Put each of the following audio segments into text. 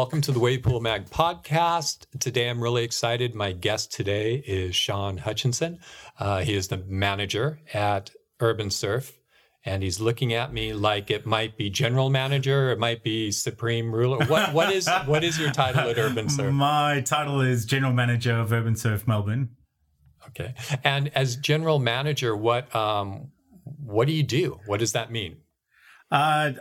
welcome to the Wave Pool Mag podcast. Today I'm really excited. My guest today is Shaun Hutchinson. Uh, he is the manager at Urbnsurf, and he's looking at me like it might be general manager, it might be supreme ruler. What what is what is your title at Urbnsurf? My title is general manager of Urbnsurf Melbourne. Okay, and as general manager, what um, what do you do? What does that mean? Uh,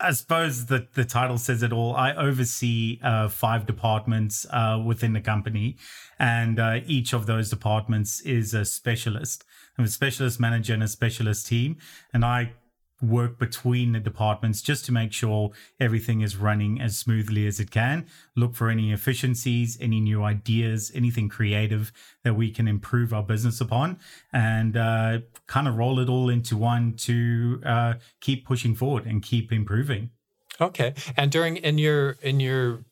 I suppose the, the title says it all. I oversee uh, five departments uh, within the company, and uh, each of those departments is a specialist. I'm a specialist manager and a specialist team, and I work between the departments just to make sure everything is running as smoothly as it can. Look for any efficiencies, any new ideas, anything creative that we can improve our business upon, and uh, kind of roll it all into one to uh, keep pushing forward and keep improving. Okay. And during in your in your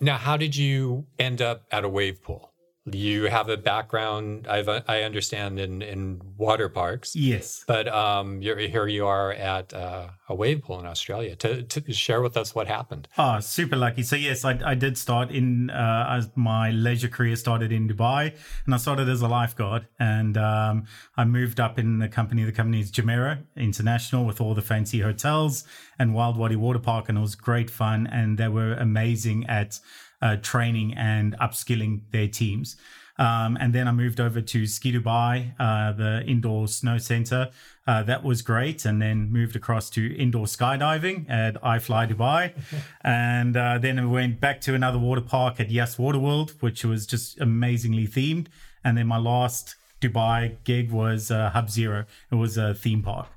now, how did you end up at a wave pool? You have a background I've, i understand in, in water parks. Yes. But um, here you are at uh, a wave pool in australia. To, to, share with us what happened. Oh super lucky. So yes i, I did start in uh, as my leisure career started in dubai and i started as a lifeguard. And um, i moved up in the company the company is jumeirah international with all the fancy hotels and wild wadi water park and it was great fun. And they were amazing at uh, training and upskilling their teams. Um, and then I moved over to Ski Dubai, uh, the indoor snow center. Uh, that was great. And then moved across to indoor skydiving at iFly Dubai. and uh, then I went back to another water park at Yas Water World, which was just amazingly themed. And then my last Dubai gig was uh, Hub Zero. It was a theme park.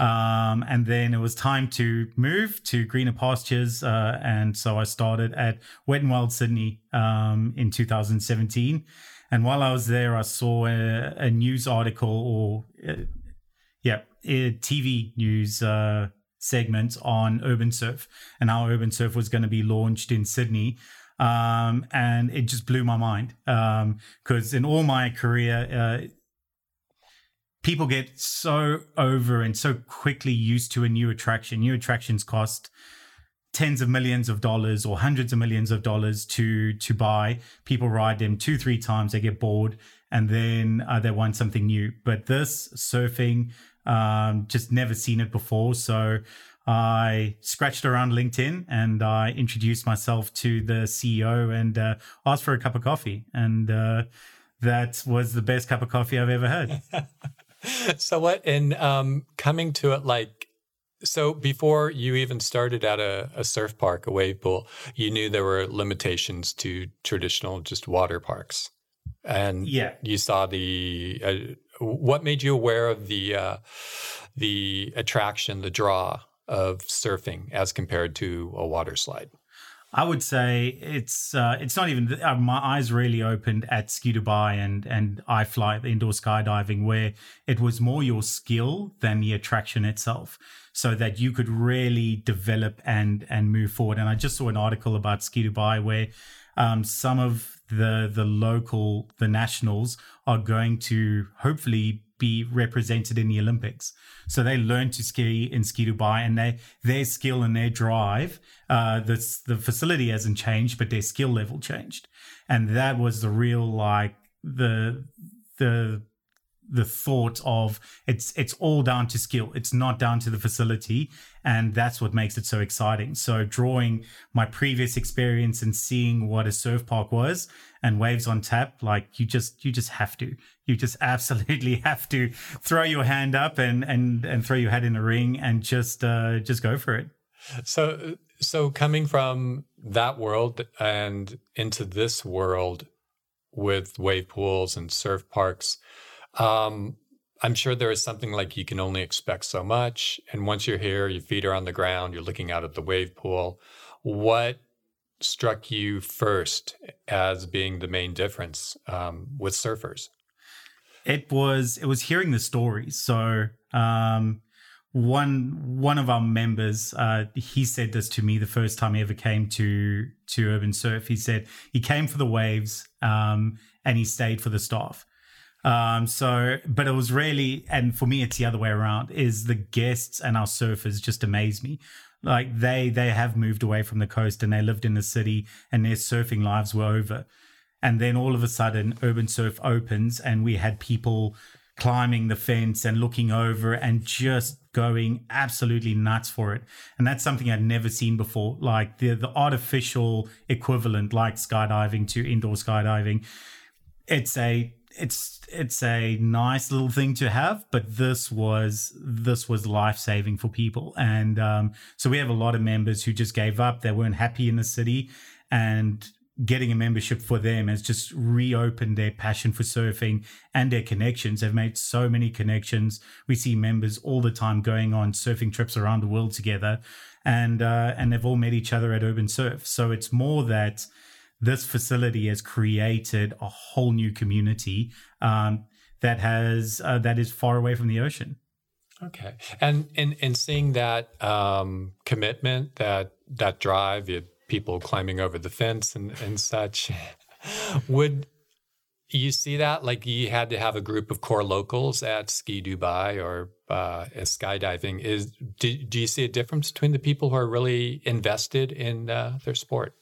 Um, and then it was time to move to greener pastures. Uh, and so I started at Wet and Wild Sydney um, in 2017. And while I was there, I saw a, a news article or, uh, yeah, TV news uh, segment on Urbnsurf and how Urbnsurf was going to be launched in Sydney um, and it just blew my mind because um, in all my career, uh, people get so over and so quickly used to a new attraction. New attractions cost tens of millions of dollars or hundreds of millions of dollars to to buy. People ride them two, three times, they get bored, and then uh, they want something new. But this surfing, um, just never seen it before. So I scratched around LinkedIn and I introduced myself to the CEO and uh, asked for a cup of coffee. And uh, that was the best cup of coffee I've ever had. so, what, in um, coming to it, like, so before you even started at a, a, surf park, a wave pool, you knew there were limitations to traditional just water parks. And yeah. you saw the, uh, what made you aware of the, uh, the attraction, the draw of surfing as compared to a water slide? I would say it's uh, it's not even uh, my eyes really opened at Ski Dubai and and iFly the indoor skydiving where it was more your skill than the attraction itself, so that you could really develop and and move forward. And I just saw an article about Ski Dubai where um, some of the the local the nationals are going to hopefully be represented in the Olympics. So they learn to ski in Ski Dubai, and they their skill and their drive. Uh, the the facility hasn't changed, but their skill level changed, and that was the real like the the the thought of it's it's all down to skill. It's not down to the facility. And that's what makes it so exciting. So drawing my previous experience and seeing what a surf park was and waves on tap like you just you just have to. You just absolutely have to throw your hand up and and and throw your head in the ring and just uh just go for it. So so coming from that world and into this world with wave pools and surf parks um, I'm sure there is something like you can only expect so much. And once you're here, your feet are on the ground, you're looking out at the wave pool. What struck you first as being the main difference um, with surfers? It was it was hearing the stories. So um, one one of our members, uh, he said this to me the first time he ever came to to Urbnsurf. He said he came for the waves um, and he stayed for the staff. Um, so, but it was really, and for me, it's the other way around. Is the guests and our surfers just amaze me. Like they they have moved away from the coast and they lived in the city, and their surfing lives were over. And then all of a sudden, Urbnsurf opens, and we had people climbing the fence and looking over and just going absolutely nuts for it. And that's something I'd never seen before. Like the the artificial equivalent, like skydiving to indoor skydiving. It's a it's it's a nice little thing to have, but this was this was life saving for people, and um, so we have a lot of members who just gave up. They weren't happy in the city, and getting a membership for them has just reopened their passion for surfing and their connections. They've made so many connections. We see members all the time going on surfing trips around the world together, and uh, and they've all met each other at Urbnsurf. So it's more that this facility has created a whole new community um, that has uh, that is far away from the ocean. Okay, and in in seeing that um, commitment, that that drive, people climbing over the fence and and such, would you see that like you had to have a group of core locals at Ski Dubai or uh, skydiving? Is do, do you see a difference between the people who are really invested in uh, their sport?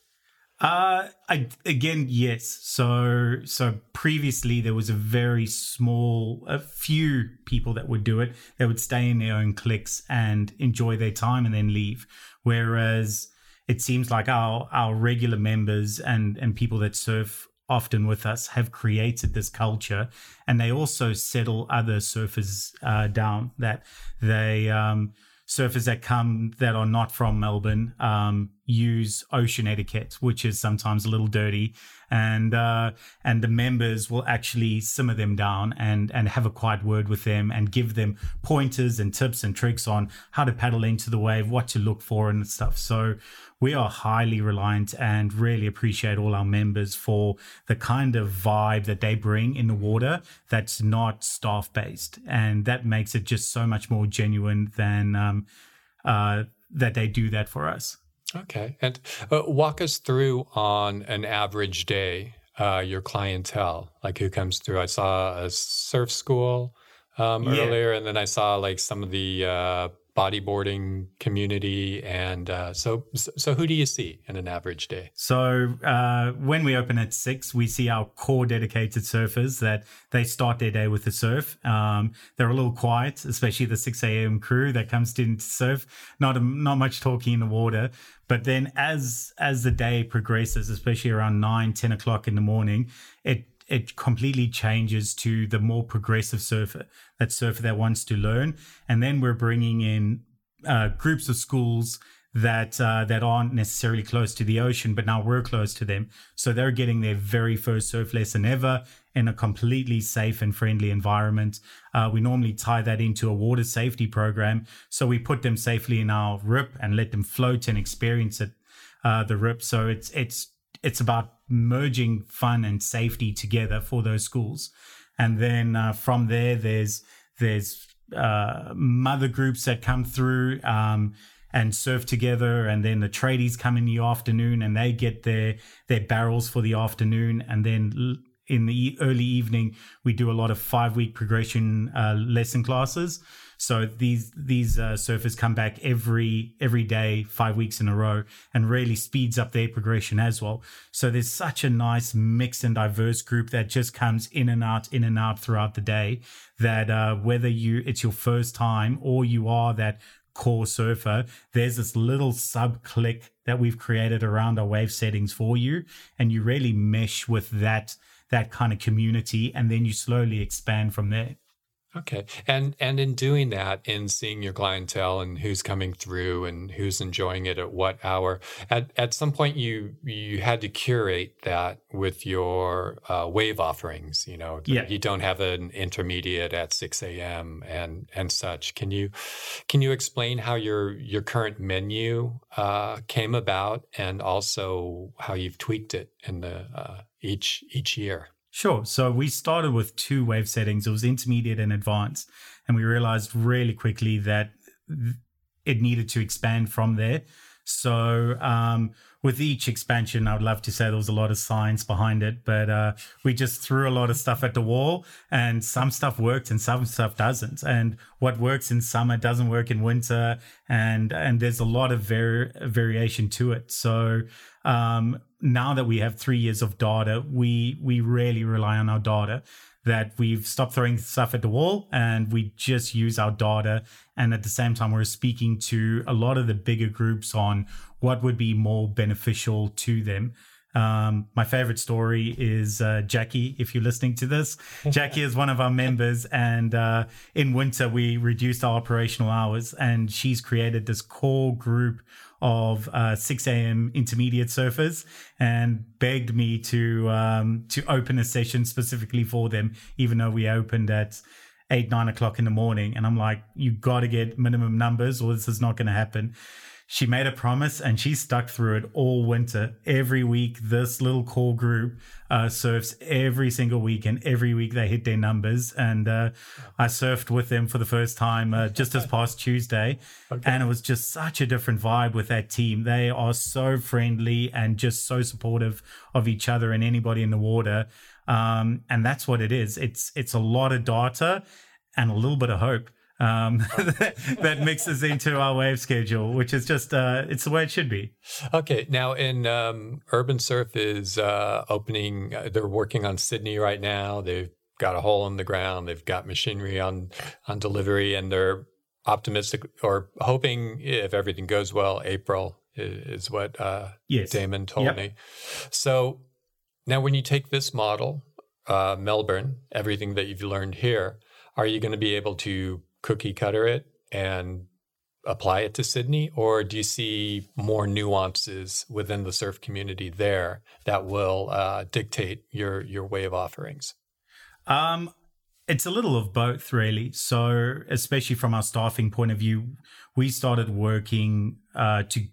Uh, I, again, yes. So, so previously there was a very small, a few people that would do it. They would stay in their own cliques and enjoy their time and then leave. Whereas it seems like our our regular members and and people that surf often with us have created this culture, and they also settle other surfers uh, down. That they um, surfers that come that are not from Melbourne um, use ocean etiquette, which is sometimes a little dirty, and uh, and the members will actually simmer them down and and have a quiet word with them and give them pointers and tips and tricks on how to paddle into the wave, what to look for, and stuff. So we are highly reliant and really appreciate all our members for the kind of vibe that they bring in the water that's not staff based. And that makes it just so much more genuine than um, uh, that they do that for us. Okay. And uh, walk us through on an average day, uh, your clientele, like who comes through. I saw a surf school um, yeah. earlier, and then I saw like some of the uh, bodyboarding community and uh, so so who do you see in an average day? So uh, when we open at six we see our core dedicated surfers that they start their day with the surf. Um, they're a little quiet especially the 6 a.m crew that comes in to surf. Not not much talking in the water. But then as as the day progresses especially around 9 10 o'clock in the morning it it completely changes to the more progressive surfer, that surfer that wants to learn. And then we're bringing in uh, groups of schools that uh, that aren't necessarily close to the ocean, but now we're close to them. So they're getting their very first surf lesson ever in a completely safe and friendly environment. Uh, we normally tie that into a water safety program, so we put them safely in our rip and let them float and experience it, uh, the rip. So it's it's it's about merging fun and safety together for those schools. And then uh, from there, there's there's uh, mother groups that come through um, and surf together, and then the tradies come in the afternoon and they get their their barrels for the afternoon, and then in the early evening we do a lot of five week progression uh, lesson classes so these these uh, surfers come back every every day, five weeks in a row, and really speeds up their progression as well. So there's such a nice mixed and diverse group that just comes in and out, in and out throughout the day. That uh, whether you it's your first time or you are that core surfer, there's this little sub click that we've created around our wave settings for you, and you really mesh with that that kind of community, and then you slowly expand from there. Okay. And and in doing that, in seeing your clientele and who's coming through and who's enjoying it at what hour, at, at some point you you had to curate that with your uh, wave offerings. You know, yeah. you don't have an intermediate at six a.m. and and such. Can you can you explain how your your current menu uh, came about and also how you've tweaked it in the uh, each each year? Sure. So we started with two wave settings. It was intermediate and advanced. And we realized really quickly that it needed to expand from there. So um, with each expansion, I would love to say there was a lot of science behind it, but uh, we just threw a lot of stuff at the wall, and some stuff worked and some stuff doesn't. And what works in summer doesn't work in winter, and and there's a lot of vari- variation to it. So um, now that we have three years of data, we we really rely on our data that we've stopped throwing stuff at the wall and we just use our data. And at the same time, we're speaking to a lot of the bigger groups on what would be more beneficial to them. Um, my favorite story is uh, Jackie. If you're listening to this, Jackie is one of our members, and uh, in winter we reduced our operational hours, and she's created this core group of uh, 6 a.m. intermediate surfers and begged me to um, to open a session specifically for them, even though we opened at eight nine o'clock in the morning. And I'm like, you got to get minimum numbers, or this is not going to happen she made a promise and she stuck through it all winter. Every week, this little core group uh, surfs every single week, and every week they hit their numbers. And uh, I surfed with them for the first time uh, just this past Tuesday, okay. and it was just such a different vibe with that team. They are so friendly and just so supportive of each other and anybody in the water. Um, and that's what it is. It's it's a lot of data and a little bit of hope um, that, mixes into our wave schedule, which is just uh, it's the way it should be. Okay, now in um, Urbnsurf is uh, opening. Uh, they're working on Sydney right now. They've got a hole in the ground. They've got machinery on on delivery, and they're optimistic or hoping if everything goes well, April is, what uh, yes. Damon told yep. me. So now, when you take this model, uh, Melbourne, everything that you've learned here, are you going to be able to cookie cutter it and apply it to Sydney, or do you see more nuances within the surf community there that will uh, dictate your your way of offerings? Um, it's a little of both, really. So, especially from our staffing point of view, we started working uh, to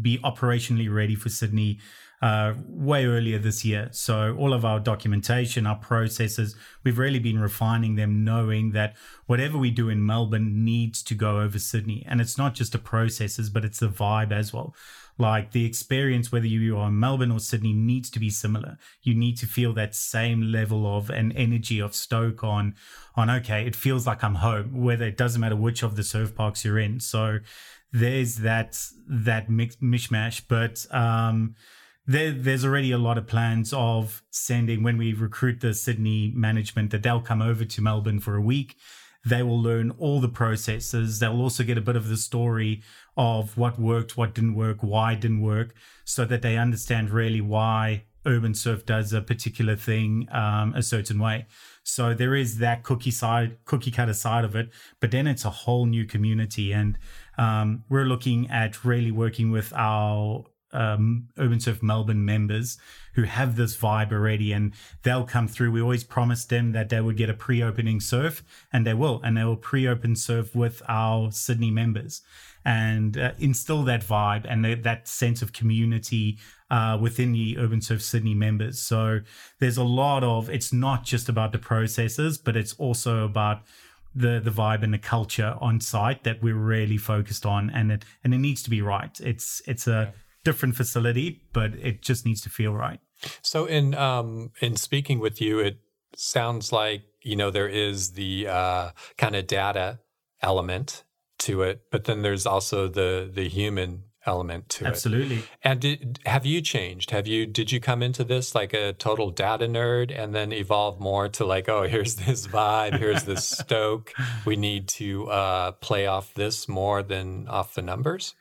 be operationally ready for Sydney uh, way earlier this year. So all of our documentation, our processes, we've really been refining them, knowing that whatever we do in Melbourne needs to go over Sydney. And it's not just the processes, but it's the vibe as well. Like the experience, whether you are in Melbourne or Sydney, needs to be similar. You need to feel that same level of an energy of stoke on, on okay, it feels like I'm home. Whether it doesn't matter which of the surf parks you're in. So there's that that mix, mishmash, but um, there, there's already a lot of plans of sending when we recruit the Sydney management that they'll come over to Melbourne for a week. They will learn all the processes. They'll also get a bit of the story of what worked, what didn't work, why didn't work, so that they understand really why Urbnsurf does a particular thing um, a certain way. So there is that cookie side, cookie cutter side of it, but then it's a whole new community, and um, we're looking at really working with our um, Urbnsurf Melbourne members who have this vibe already and they'll come through. We always promised them that they would get a pre opening surf and they will. And they will pre open surf with our Sydney members and uh, instill that vibe and the, that sense of community uh, within the Urbnsurf Sydney members. So there's a lot of, it's not just about the processes, but it's also about the the vibe and the culture on site that we're really focused on and it and it needs to be right it's it's a different facility, but it just needs to feel right. So in um, in speaking with you, it sounds like you know there is the uh, kind of data element to it, but then there's also the the human element to Absolutely. it. Absolutely. And did, have you changed? Have you did you come into this like a total data nerd and then evolve more to like, oh, here's this vibe, here's this stoke. We need to uh, play off this more than off the numbers?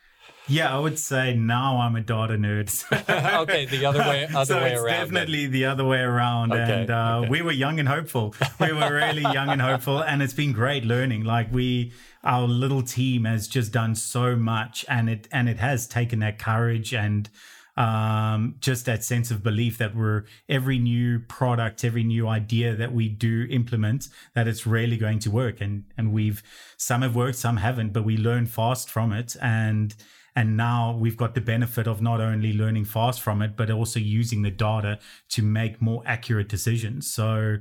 Yeah, I would say now I'm a data nerd. okay, the other way, other so way it's around. Definitely then. the other way around. Okay, and uh, okay. we were young and hopeful. We were really young and hopeful, and it's been great learning. Like we, our little team has just done so much, and it and it has taken that courage and um, just that sense of belief that we're every new product, every new idea that we do implement, that it's really going to work. And and we've some have worked, some haven't, but we learn fast from it and and now we've got the benefit of not only learning fast from it, but also using the data to make more accurate decisions. So,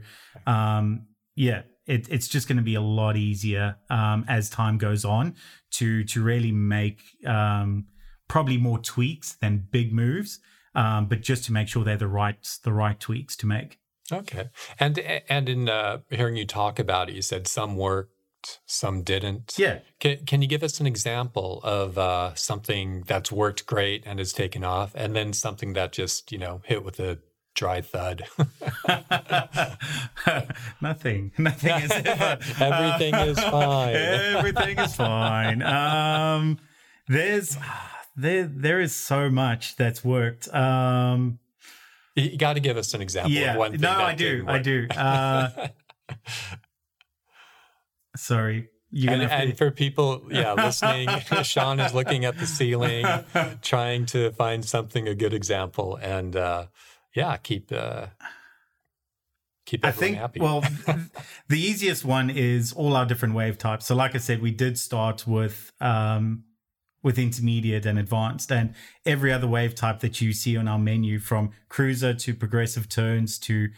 um, yeah, it, it's just going to be a lot easier um, as time goes on to to really make um, probably more tweaks than big moves, um, but just to make sure they're the right the right tweaks to make. Okay, and and in uh, hearing you talk about it, you said some worked, some didn't. Yeah. Can Can you give us an example of uh, something that's worked great and has taken off, and then something that just you know hit with a dry thud? Nothing. Nothing is ever. Everything is fine. Everything is fine. Um, there's there there is so much that's worked. Um, You got to give us an example yeah. of one thing. no, I do. I do. Uh, sorry. You're And, and to, for people, yeah, listening, Shaun is looking at the ceiling, trying to find something a good example, and uh, yeah, keep uh, keep I think, happy. well, the easiest one is all our different wave types. So, like I said, we did start with um, with intermediate and advanced, and every other wave type that you see on our menu, from cruiser to progressive turns to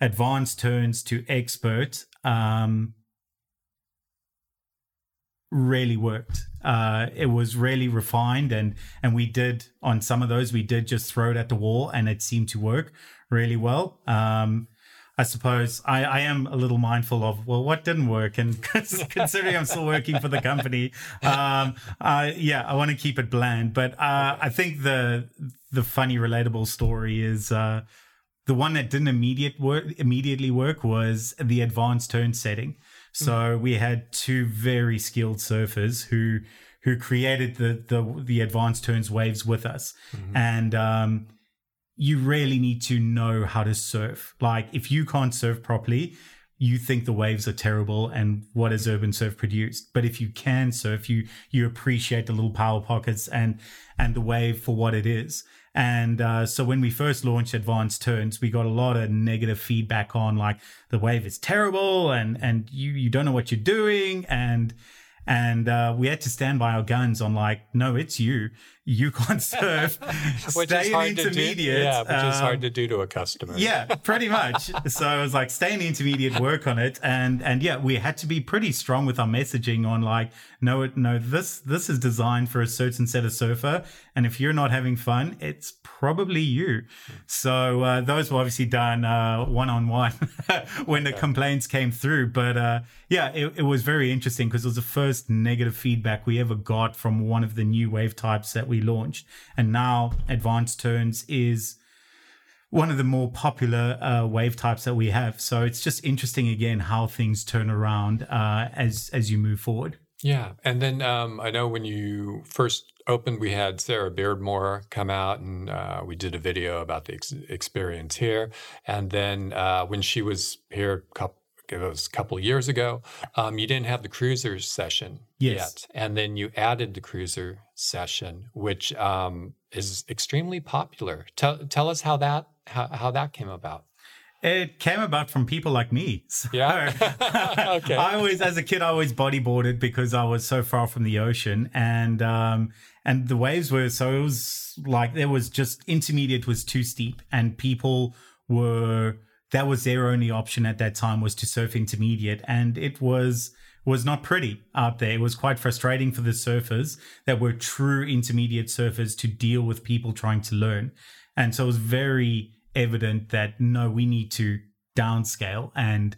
advanced turns to expert, um, really worked. Uh, it was really refined, and and we did on some of those we did just throw it at the wall, and it seemed to work really well. Um, I suppose I, I am a little mindful of well, what didn't work, and considering I'm still working for the company, um, uh, yeah, I want to keep it bland. But uh, I think the the funny, relatable story is uh, the one that didn't immediate work immediately work was the advanced turn setting. So we had two very skilled surfers who who created the the the advanced turns waves with us, and um, you really need to know how to surf. Like if you can't surf properly, you think the waves are terrible and what has Urbnsurf produced. But if you can surf, you you appreciate the little power pockets and and the wave for what it is. And uh, so when we first launched Advanced Turns, we got a lot of negative feedback on like the wave is terrible and and you you don't know what you're doing. And and uh, we had to stand by our guns on like no it's you you can't serve. which stay is in hard to do. intermediate Yeah, which is Um, hard to do to a customer. yeah, pretty much. so I was like, stay in intermediate, work on it, and and yeah, we had to be pretty strong with our messaging on like, no, no, this this is designed for a certain set of surfer, and if you're not having fun, it's probably you. So uh, those were obviously done one on one when the complaints came through, but uh, yeah, it, it was very interesting because it was the first negative feedback we ever got from one of the new wave types that we launched, and now advanced turns is one of the more popular uh, wave types that we have. So it's just interesting again how things turn around uh, as as you move forward. Yeah. And then um, I know when you first opened, we had Sarah Beardmore come out and uh, we did a video about the ex- experience here. And then uh, when she was here a couple, it was a couple of years ago, um, you didn't have the cruiser session Yes. yet. And then you added the cruiser session, which um, is extremely popular. Tell, tell us how that how, how that came about. It came about from people like me. So Yeah? Okay. I always, as a kid, I always bodyboarded because I was so far from the ocean, and um, and the waves were so it was like there was just intermediate was too steep, and people were that was their only option at that time was to surf intermediate, and it was was not pretty out there. It was quite frustrating for the surfers that were true intermediate surfers to deal with people trying to learn, and so it was very evident that no, we need to downscale and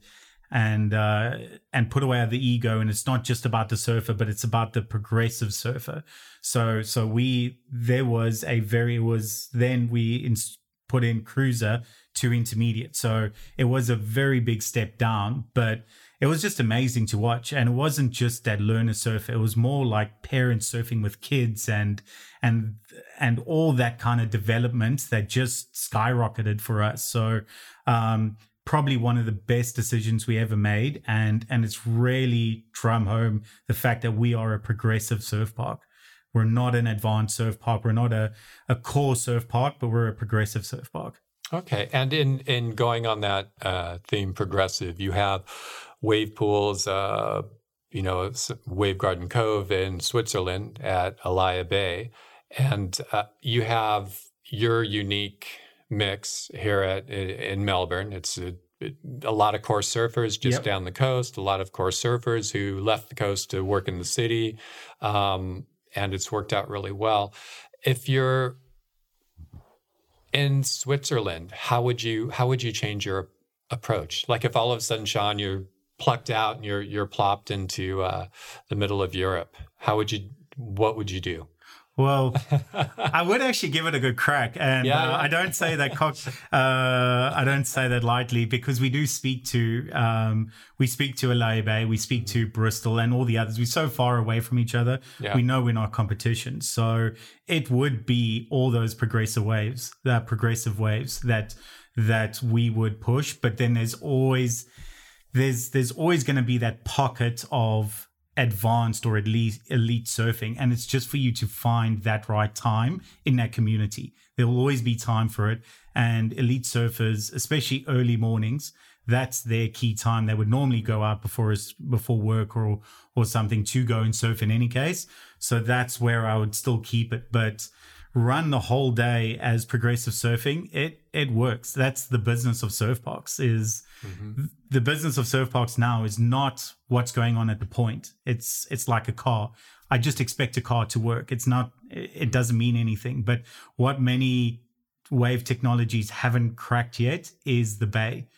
and uh, and put away the ego. And it's not just about the surfer, but it's about the progressive surfer. So so we there was a very was then we put in cruiser to intermediate. So it was a very big step down, but it was just amazing to watch. And it wasn't just that learner surfer; it was more like parents surfing with kids and and and all that kind of development that just skyrocketed for us. So um, probably one of the best decisions we ever made, and and it's really drum home the fact that we are a progressive surf park. We're not an advanced surf park. We're not a, a core surf park, but we're a progressive surf park. Okay, and in in going on that uh, theme, progressive, you have wave pools. Uh, you know, Wavegarden Cove in Switzerland at Alaïa Bay, and uh, you have your unique mix here at in Melbourne. It's a, a lot of core surfers just Yep. down the coast. A lot of core surfers who left the coast to work in the city, um, and it's worked out really well. if you're in Switzerland, how would you how would you change your approach? Like if all of a sudden, Shaun, you're plucked out and you're you're plopped into uh, the middle of Europe, how would you? What would you do? Well, I would actually give it a good crack, and yeah, uh, yeah. I don't say that. Co- uh, I don't say that lightly because we do speak to um, we speak to Bay, we speak to Bristol, and all the others. We're so far away from each other. Yeah. We know we're not competition, so it would be all those progressive waves, that progressive waves that that we would push. But then there's always there's there's always going to be that pocket of advanced or at least elite surfing. And it's just for you to find that right time in that community. There will always be time for it. And elite surfers, especially early mornings, that's their key time. They would normally go out before before work or or something to go and surf in any case. So that's where I would still keep it. But run the whole day as progressive surfing, it it works. That's the business of Surfbox. Is mm-hmm. the business of Surfbox now is not what's going on at the point. It's it's like a car. I just expect a car to work. It's not. It doesn't mean anything. But what many wave technologies haven't cracked yet is the bay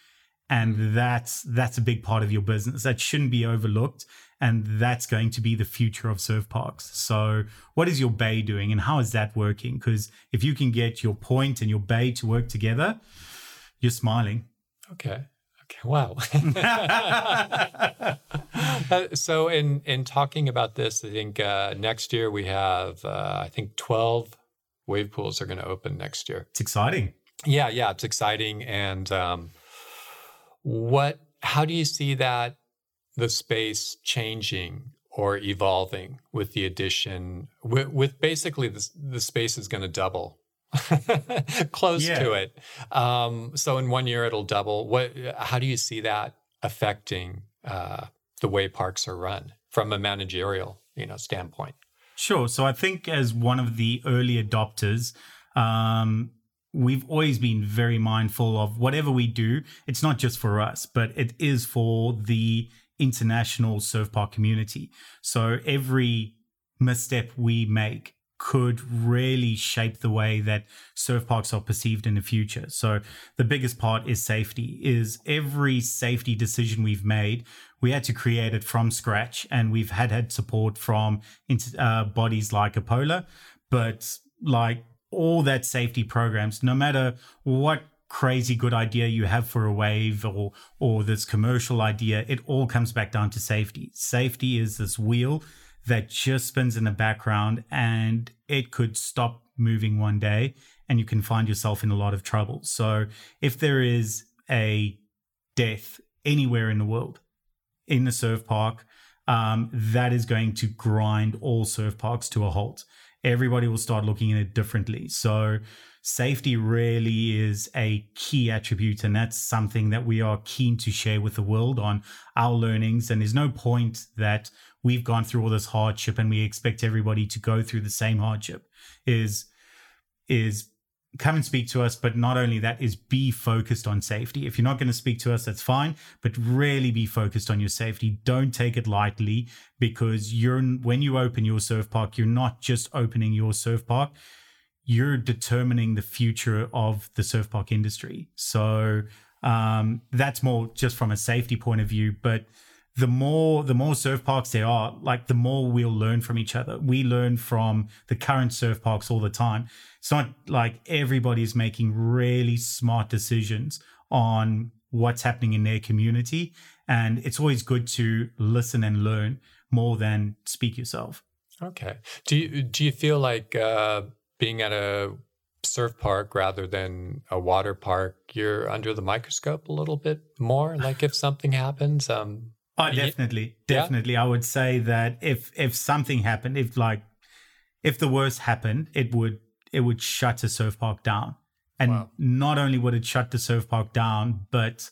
and that's that's a big part of your business that shouldn't be overlooked and that's going to be the future of surf parks. So, what is your bay doing, and how is that working? Because if you can get your point and your bay to work together, you're smiling. Okay. Okay. Wow. Uh, so, in in talking about this, I think uh, next year we have uh, I think twelve wave pools are going to open next year. It's exciting. Yeah, yeah, it's exciting. And um, what? How do you see that the space changing or evolving with the addition with, with basically the, the space is going to double. Close yeah. to it. Um, so in one year it'll double. What how do you see that affecting uh, the way parks are run from a managerial you know standpoint? Sure. So i think as one of the early adopters um, we've always been very mindful of whatever we do it's not just for us but it is for the international surf park community. So every misstep we make could really shape the way that surf parks are perceived in the future. So the biggest part is safety is every safety decision we've made, we had to create it from scratch and we've had had support from uh, bodies like Apola, but like all that safety programs, no matter what crazy good idea you have for a wave or or this commercial idea it all comes back down to safety. Safety is this wheel that just spins in the background and it could stop moving one day and you can find yourself in a lot of trouble. So if there is a death anywhere in the world in the surf park um, that is going to grind all surf parks to a halt. Everybody will start looking at it differently. So safety really is a key attribute. And that's something that we are keen to share with the world on our learnings. And there's no point that we've gone through all this hardship and we expect everybody to go through the same hardship is, is come and speak to us. But not only that is be focused on safety. If you're not going to speak to us, that's fine, but really be focused on your safety. Don't take it lightly because you're, when you open your surf park, you're not just opening your surf park you're determining the future of the surf park industry. So um, that's more just from a safety point of view. But the more the more surf parks there are, like the more we'll learn from each other. We learn from the current surf parks all the time. It's not like everybody's making really smart decisions on what's happening in their community. And it's always good to listen and learn more than speak yourself. Okay. Do you do you feel like uh, being at a surf park rather than a water park, you're under the microscope a little bit more. Like if something happens, um, oh, definitely, definitely. Yeah? I would say that if if something happened, if like if the worst happened, it would it would shut a surf park down, and wow. not only would it shut the surf park down, but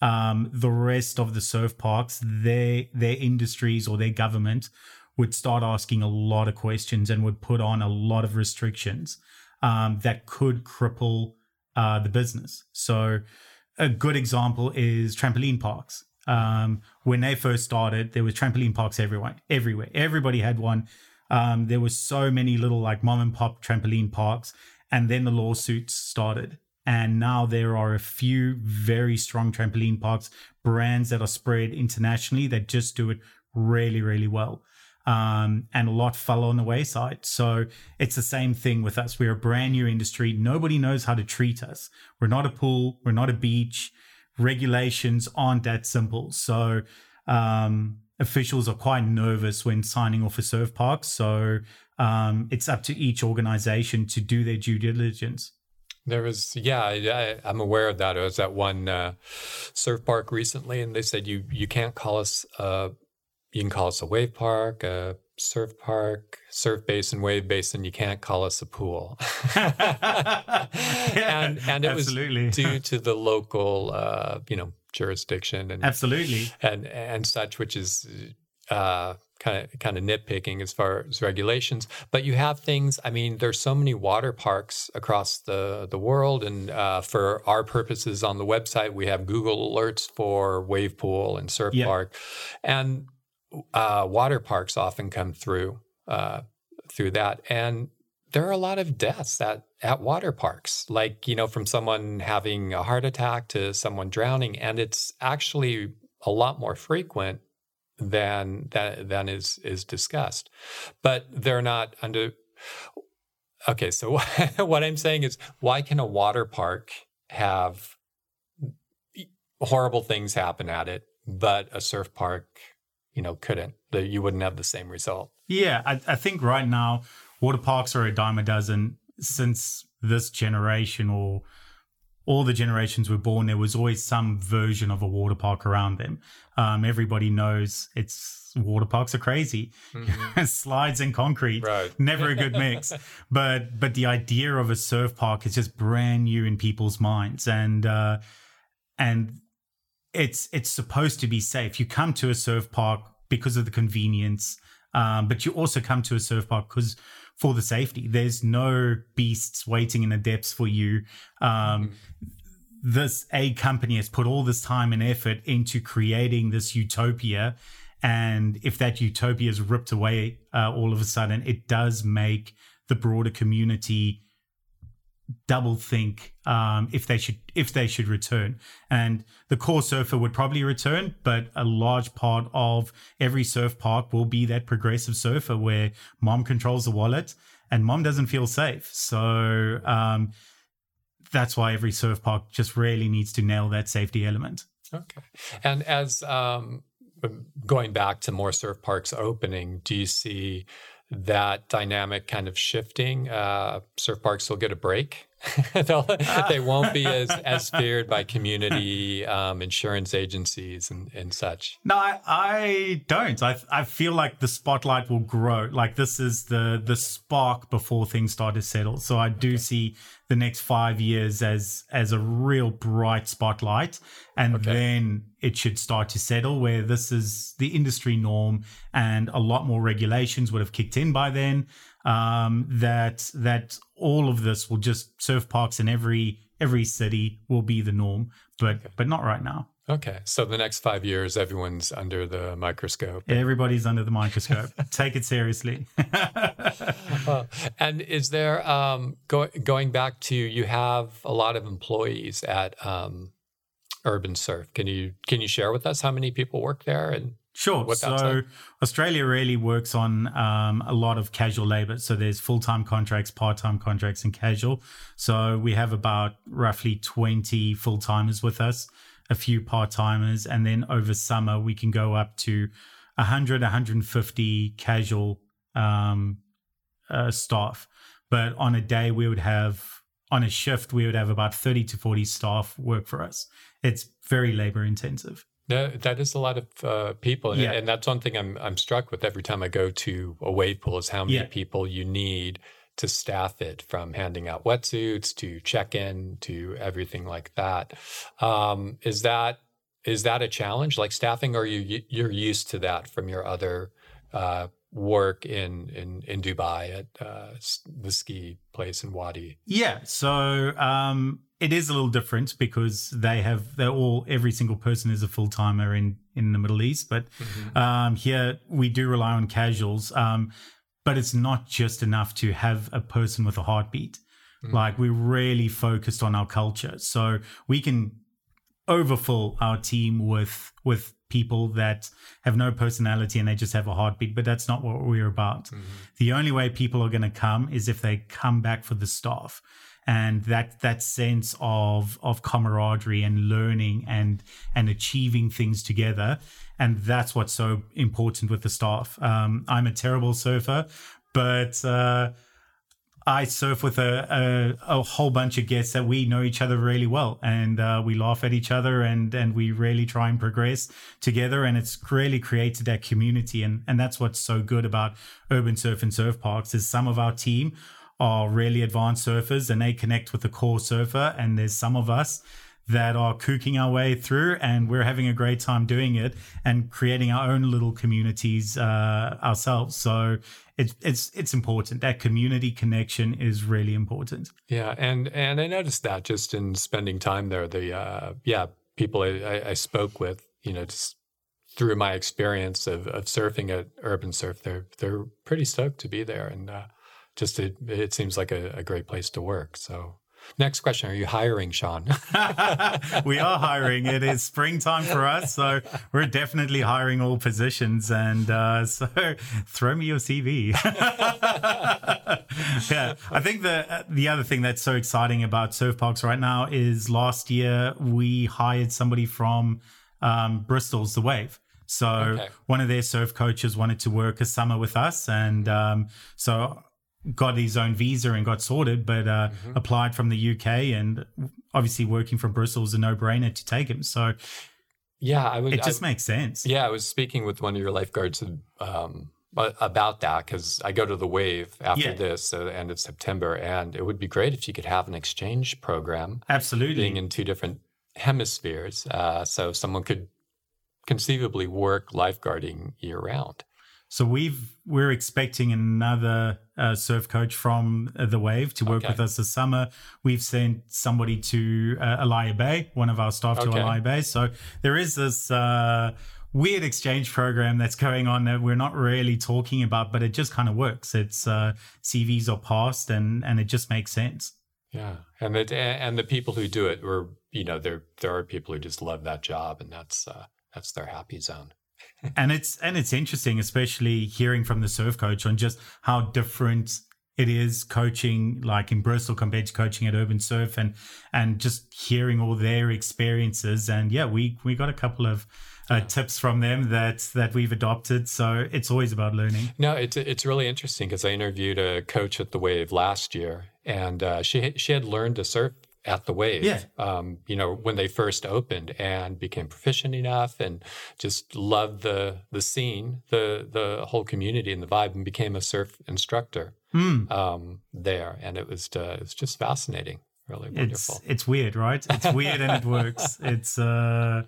um, the rest of the surf parks, their their industries or their government would start asking a lot of questions and would put on a lot of restrictions um, that could cripple uh, the business. So, a good example is trampoline parks. Um, when they first started, there was trampoline parks everywhere. Everywhere, everybody had one. Um, there were so many little like mom and pop trampoline parks, and then the lawsuits started. And now there are a few very strong trampoline parks, brands that are spread internationally that just do it really, really well. Um, and a lot fell on the wayside. So it's the same thing with us. We're a brand new industry. Nobody knows how to treat us. We're not a pool. We're not a beach. Regulations aren't that simple. So um, officials are quite nervous when signing off a surf park. So um, it's up to each organization to do their due diligence. There was, yeah, I, am aware of that. I was at one uh, surf park recently, and they said you you can't call us, you can call us a wave park, a surf park, surf basin, wave basin. You can't call us a pool. and and it Absolutely. was due to the local, uh, you know, jurisdiction and absolutely and and such, which is uh, kind of kind of nitpicking as far as regulations. But you have things. I mean, there's so many water parks across the the world, and uh, for our purposes on the website, we have Google alerts for wave pool and surf yep. park, and uh, water parks often come through uh, through that, and there are a lot of deaths at at water parks, like you know, from someone having a heart attack to someone drowning, and it's actually a lot more frequent than than, than is is discussed. But they're not under. Okay, so what I'm saying is, why can a water park have horrible things happen at it, but a surf park, you know, couldn't? That you wouldn't have the same result. Yeah, I, I think right now water parks are a dime a dozen since this generation or all the generations were born, there was always some version of a water park around them. Um, everybody knows it's water parks are crazy, mm-hmm. slides and concrete, right. never a good mix. but but the idea of a surf park is just brand new in people's minds, and uh, and it's it's supposed to be safe. You come to a surf park because of the convenience, um, but you also come to a surf park because for the safety. There's no beasts waiting in the depths for you. Um, mm. This a company has put all this time and effort into creating this utopia, and if that utopia is ripped away uh, all of a sudden, it does make the broader community double think um, if they should if they should return. And the core surfer would probably return, but a large part of every surf park will be that progressive surfer where mom controls the wallet and mom doesn't feel safe. So um, that's why every surf park just really needs to nail that safety element. Okay. And as um, going back to more surf parks opening, do you see that dynamic kind of shifting. Uh, surf parks will get a break. they won't be as, as feared by community um, insurance agencies and, and such. No, I, I don't. I, I feel like the spotlight will grow. Like this is the the spark before things start to settle. So I do okay. see the next five years as as a real bright spotlight, and okay. then it should start to settle where this is the industry norm, and a lot more regulations would have kicked in by then. Um, that that all of this will just surf parks in every every city will be the norm, but okay. but not right now. Okay, so the next five years, everyone's under the microscope. Everybody's under the microscope. Take it seriously. uh, and is there um, go, going back to you have a lot of employees at um, Urbnsurf? Can you can you share with us how many people work there and Sure. so like? Australia really works on um, a lot of casual labor. So there's full time contracts, part time contracts, and casual. So we have about roughly 20 full timers with us a few part timers, and then over summer we can go up to 100, 150 casual um, uh, staff. But on a day, we would have on a shift we would have about 30 to 40 staff work for us. It's very labor intensive. No, that is a lot of uh, people, and, yeah. and, that's one thing I'm I'm struck with every time I go to a wave pool is how many yeah. people you need to staff it from handing out wetsuits to check-in to everything like that. Um, is that is that a challenge like staffing or you you're used to that from your other uh, work in in in Dubai at uh, the ski place in Wadi? Yeah, so um, it is a little different because they have they're all every single person is a full timer in in the Middle East, but mm-hmm. um, here we do rely on casuals. Um, but it's not just enough to have a person with a heartbeat. Mm. Like we're really focused on our culture. So we can overfill our team with with people that have no personality and they just have a heartbeat, but that's not what we're about. Mm-hmm. The only way people are going to come is if they come back for the staff. And that that sense of of camaraderie and learning and and achieving things together, and that's what's so important with the staff. Um, I'm a terrible surfer, but uh, I surf with a, a, a, whole bunch of guests that we know each other really well, and uh, we laugh at each other, and and we really try and progress together, and it's really created that community, and and that's what's so good about Urbnsurf and surf parks is some of our team are really advanced surfers, and they connect with the core surfer, and there's some of us that are kooking our way through and we're having a great time doing it and creating our own little communities uh, ourselves. So it's it's it's important. That community connection is really important. Yeah. And and i noticed that just in spending time there the uh, yeah people I, I spoke with you know just through my experience of, of surfing at Urbnsurf they're they're pretty stoked to be there. And uh, just it, it seems like a, a great place to work so Next question Are you hiring, Shaun? we are hiring. It is springtime for us. So we're definitely hiring all positions. And uh, so throw me your CV. yeah. I think the, the other thing that's so exciting about surf parks right now is last year we hired somebody from um, Bristol's The Wave. So okay. one of their surf coaches wanted to work a summer with us, and um, so got his own visa and got sorted, but uh, mm-hmm. applied from the UK and obviously working from Bristol is a no brainer to take him. So yeah, I would, it just I, makes sense. Yeah, I was speaking with one of your lifeguards um, about that because I go to the Wave after yeah. this uh, end of September, and it would be great if you could have an exchange program. Absolutely, being in two different hemispheres, uh, so someone could conceivably work lifeguarding year round. So we've we're expecting another uh, surf coach from the Wave to work okay. with us this summer. We've sent somebody to uh, Alaïa Bay, one of our staff okay. to Alaïa Bay. So there is this uh, weird exchange program that's going on that we're not really talking about, but it just kind of works. It's uh, CVs are passed, and and it just makes sense. Yeah, and the and the people who do it were you know there there are people who just love that job, and that's uh, that's their happy zone and it's and it's interesting, especially hearing from the surf coach on just how different it is coaching like in Bristol compared to coaching at Urbnsurf and and just hearing all their experiences. And yeah we we got a couple of uh, tips from them that that we've adopted. So it's always about learning. No it's it's really interesting because I interviewed a coach at the Wave last year and uh, she she had learned to surf at the wave. Yeah. Um, you know, when they first opened and became proficient enough and just loved the the scene, the the whole community and the vibe, and became a surf instructor mm. um, there. And it was uh, it's just fascinating. Really wonderful. It's it's weird, right? It's weird and it works. It's uh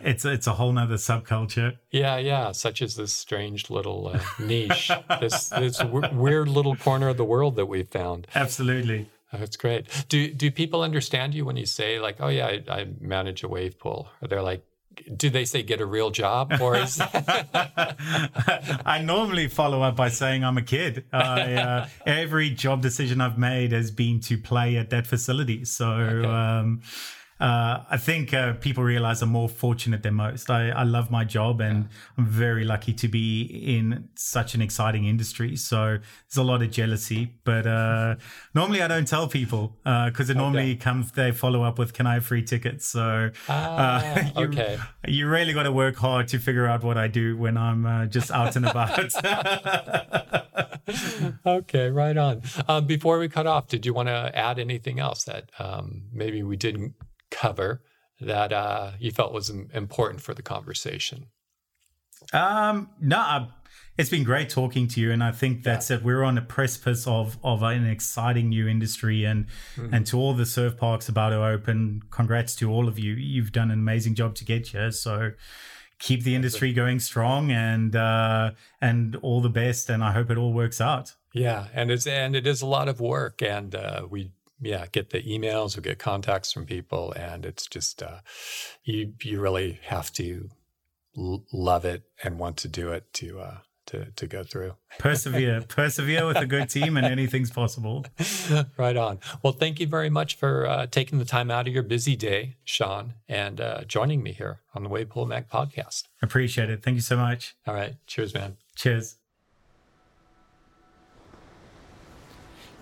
it's it's a whole nother subculture. Yeah, yeah. Such as this strange little uh, niche, this this w- weird little corner of the world that we've found. Absolutely. That's great. Do do people understand you when you say like, "Oh yeah, I, I manage a wave pool"? Are they like, do they say get a real job or is i normally follow up by saying i'm a kid I, uh, every job decision i've made has been to play at that facility so okay. um, uh, I think uh, people realize I'm more fortunate than most. I, I love my job and yeah. I'm very lucky to be in such an exciting industry. So there's a lot of jealousy, but uh, normally I don't tell people because uh, it normally okay. comes, they follow up with, can I have free tickets? So ah, you, okay. you really got to work hard to figure out what I do when I'm uh, just out and about. okay, right on. Um, before we cut off, did you want to add anything else that um, maybe we didn't cover that uh, you felt was important for the conversation? Um, no, it's been great talking to you, and I think that's yeah. it. We're on the precipice of of an exciting new industry, and mm-hmm. and to all the surf parks about to open, congrats to all of you. You've done an amazing job to get here. So keep the industry going strong, and uh, and all the best. And I hope it all works out. Yeah, and it's and it is a lot of work, and uh, we yeah, get the emails or get contacts from people, and it's just uh, you you really have to l- love it and want to do it to uh, to to go through. Persevere, persevere with a good team, and anything's possible. right on. Well, thank you very much for uh, taking the time out of your busy day, Shaun, and uh, joining me here on the Wavepool Mag podcast. Appreciate it. Thank you so much. All right. Cheers, man. Cheers.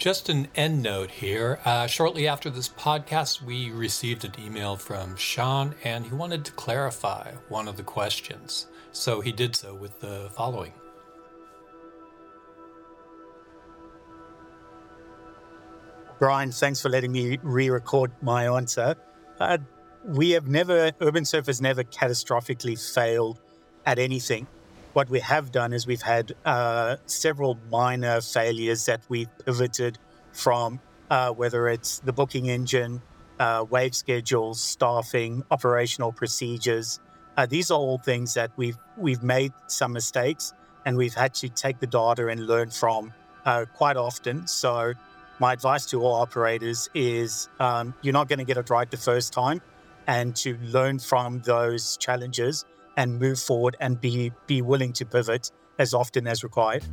Just an end note here. Uh, shortly after this podcast, we received an email from Shaun, and he wanted to clarify one of the questions. So he did so with the following Brian, thanks for letting me re record my answer. Uh, we have never, Urbnsurf has never catastrophically failed at anything. What we have done is we've had uh, several minor failures that we've pivoted from, uh, whether it's the booking engine, uh, wave schedules, staffing, operational procedures. Uh, these are all things that we've we've made some mistakes and we've had to take the data and learn from uh, quite often. So, my advice to all operators is um, you're not going to get it right the first time, and to learn from those challenges and move forward and be be willing to pivot as often as required.